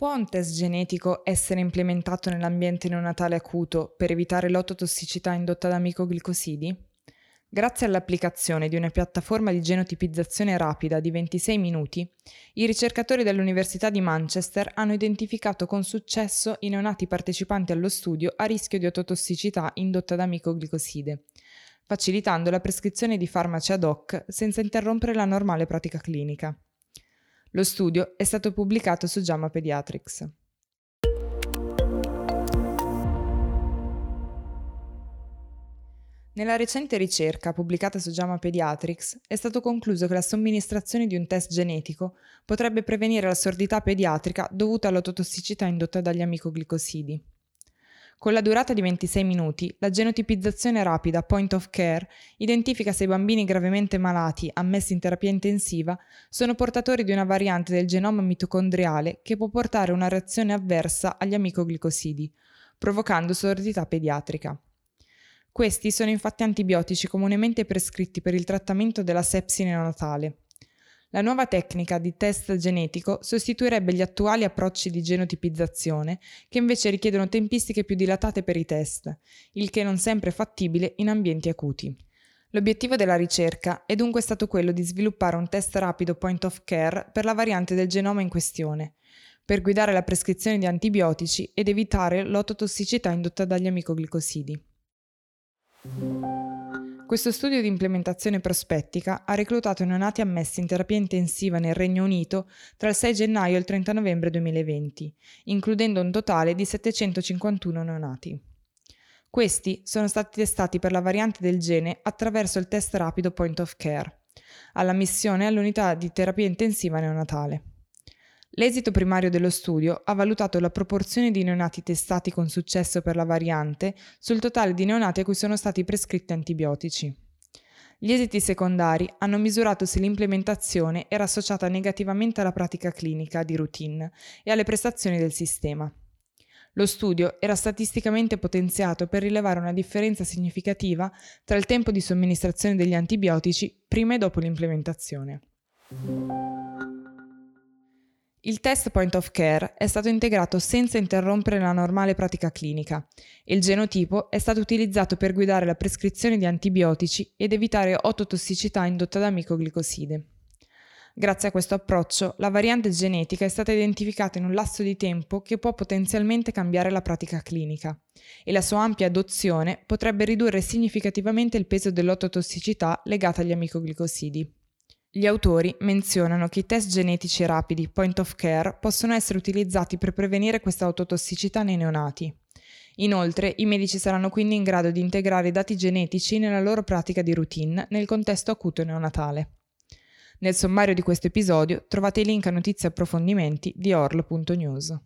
Può un test genetico essere implementato nell'ambiente neonatale acuto per evitare l'ototossicità indotta da micoglicosidi? Grazie all'applicazione di una piattaforma di genotipizzazione rapida di 26 minuti, i ricercatori dell'Università di Manchester hanno identificato con successo i neonati partecipanti allo studio a rischio di ototossicità indotta da micoglicoside, facilitando la prescrizione di farmaci ad hoc senza interrompere la normale pratica clinica. Lo studio è stato pubblicato su JAMA Pediatrics. Nella recente ricerca pubblicata su JAMA Pediatrics è stato concluso che la somministrazione di un test genetico potrebbe prevenire la sordità pediatrica dovuta all'ototossicità indotta dagli amicoglicosidi. Con la durata di 26 minuti, la genotipizzazione rapida point of care identifica se i bambini gravemente malati ammessi in terapia intensiva sono portatori di una variante del genoma mitocondriale che può portare una reazione avversa agli amicoglicosidi, provocando sordità pediatrica. Questi sono infatti antibiotici comunemente prescritti per il trattamento della sepsi neonatale. La nuova tecnica di test genetico sostituirebbe gli attuali approcci di genotipizzazione, che invece richiedono tempistiche più dilatate per i test, il che non sempre è fattibile in ambienti acuti. L'obiettivo della ricerca è dunque stato quello di sviluppare un test rapido point of care per la variante del genoma in questione, per guidare la prescrizione di antibiotici ed evitare l'ototossicità indotta dagli amicoglicosidi. Questo studio di implementazione prospettica ha reclutato neonati ammessi in terapia intensiva nel Regno Unito tra il 6 gennaio e il 30 novembre 2020, includendo un totale di 751 neonati. Questi sono stati testati per la variante del gene attraverso il test rapido point of care, alla missione all'unità di terapia intensiva neonatale. L'esito primario dello studio ha valutato la proporzione di neonati testati con successo per la variante sul totale di neonati a cui sono stati prescritti antibiotici. Gli esiti secondari hanno misurato se l'implementazione era associata negativamente alla pratica clinica di routine e alle prestazioni del sistema. Lo studio era statisticamente potenziato per rilevare una differenza significativa tra il tempo di somministrazione degli antibiotici prima e dopo l'implementazione. Il test point of care è stato integrato senza interrompere la normale pratica clinica e il genotipo è stato utilizzato per guidare la prescrizione di antibiotici ed evitare ototossicità indotta da micoglicoside. Grazie a questo approccio, la variante genetica è stata identificata in un lasso di tempo che può potenzialmente cambiare la pratica clinica e la sua ampia adozione potrebbe ridurre significativamente il peso dell'ototossicità legata agli amicoglicosidi. Gli autori menzionano che i test genetici rapidi point of care possono essere utilizzati per prevenire questa autotossicità nei neonati. Inoltre, i medici saranno quindi in grado di integrare i dati genetici nella loro pratica di routine nel contesto acuto neonatale. Nel sommario di questo episodio trovate i link a notizie e approfondimenti di orlo.news.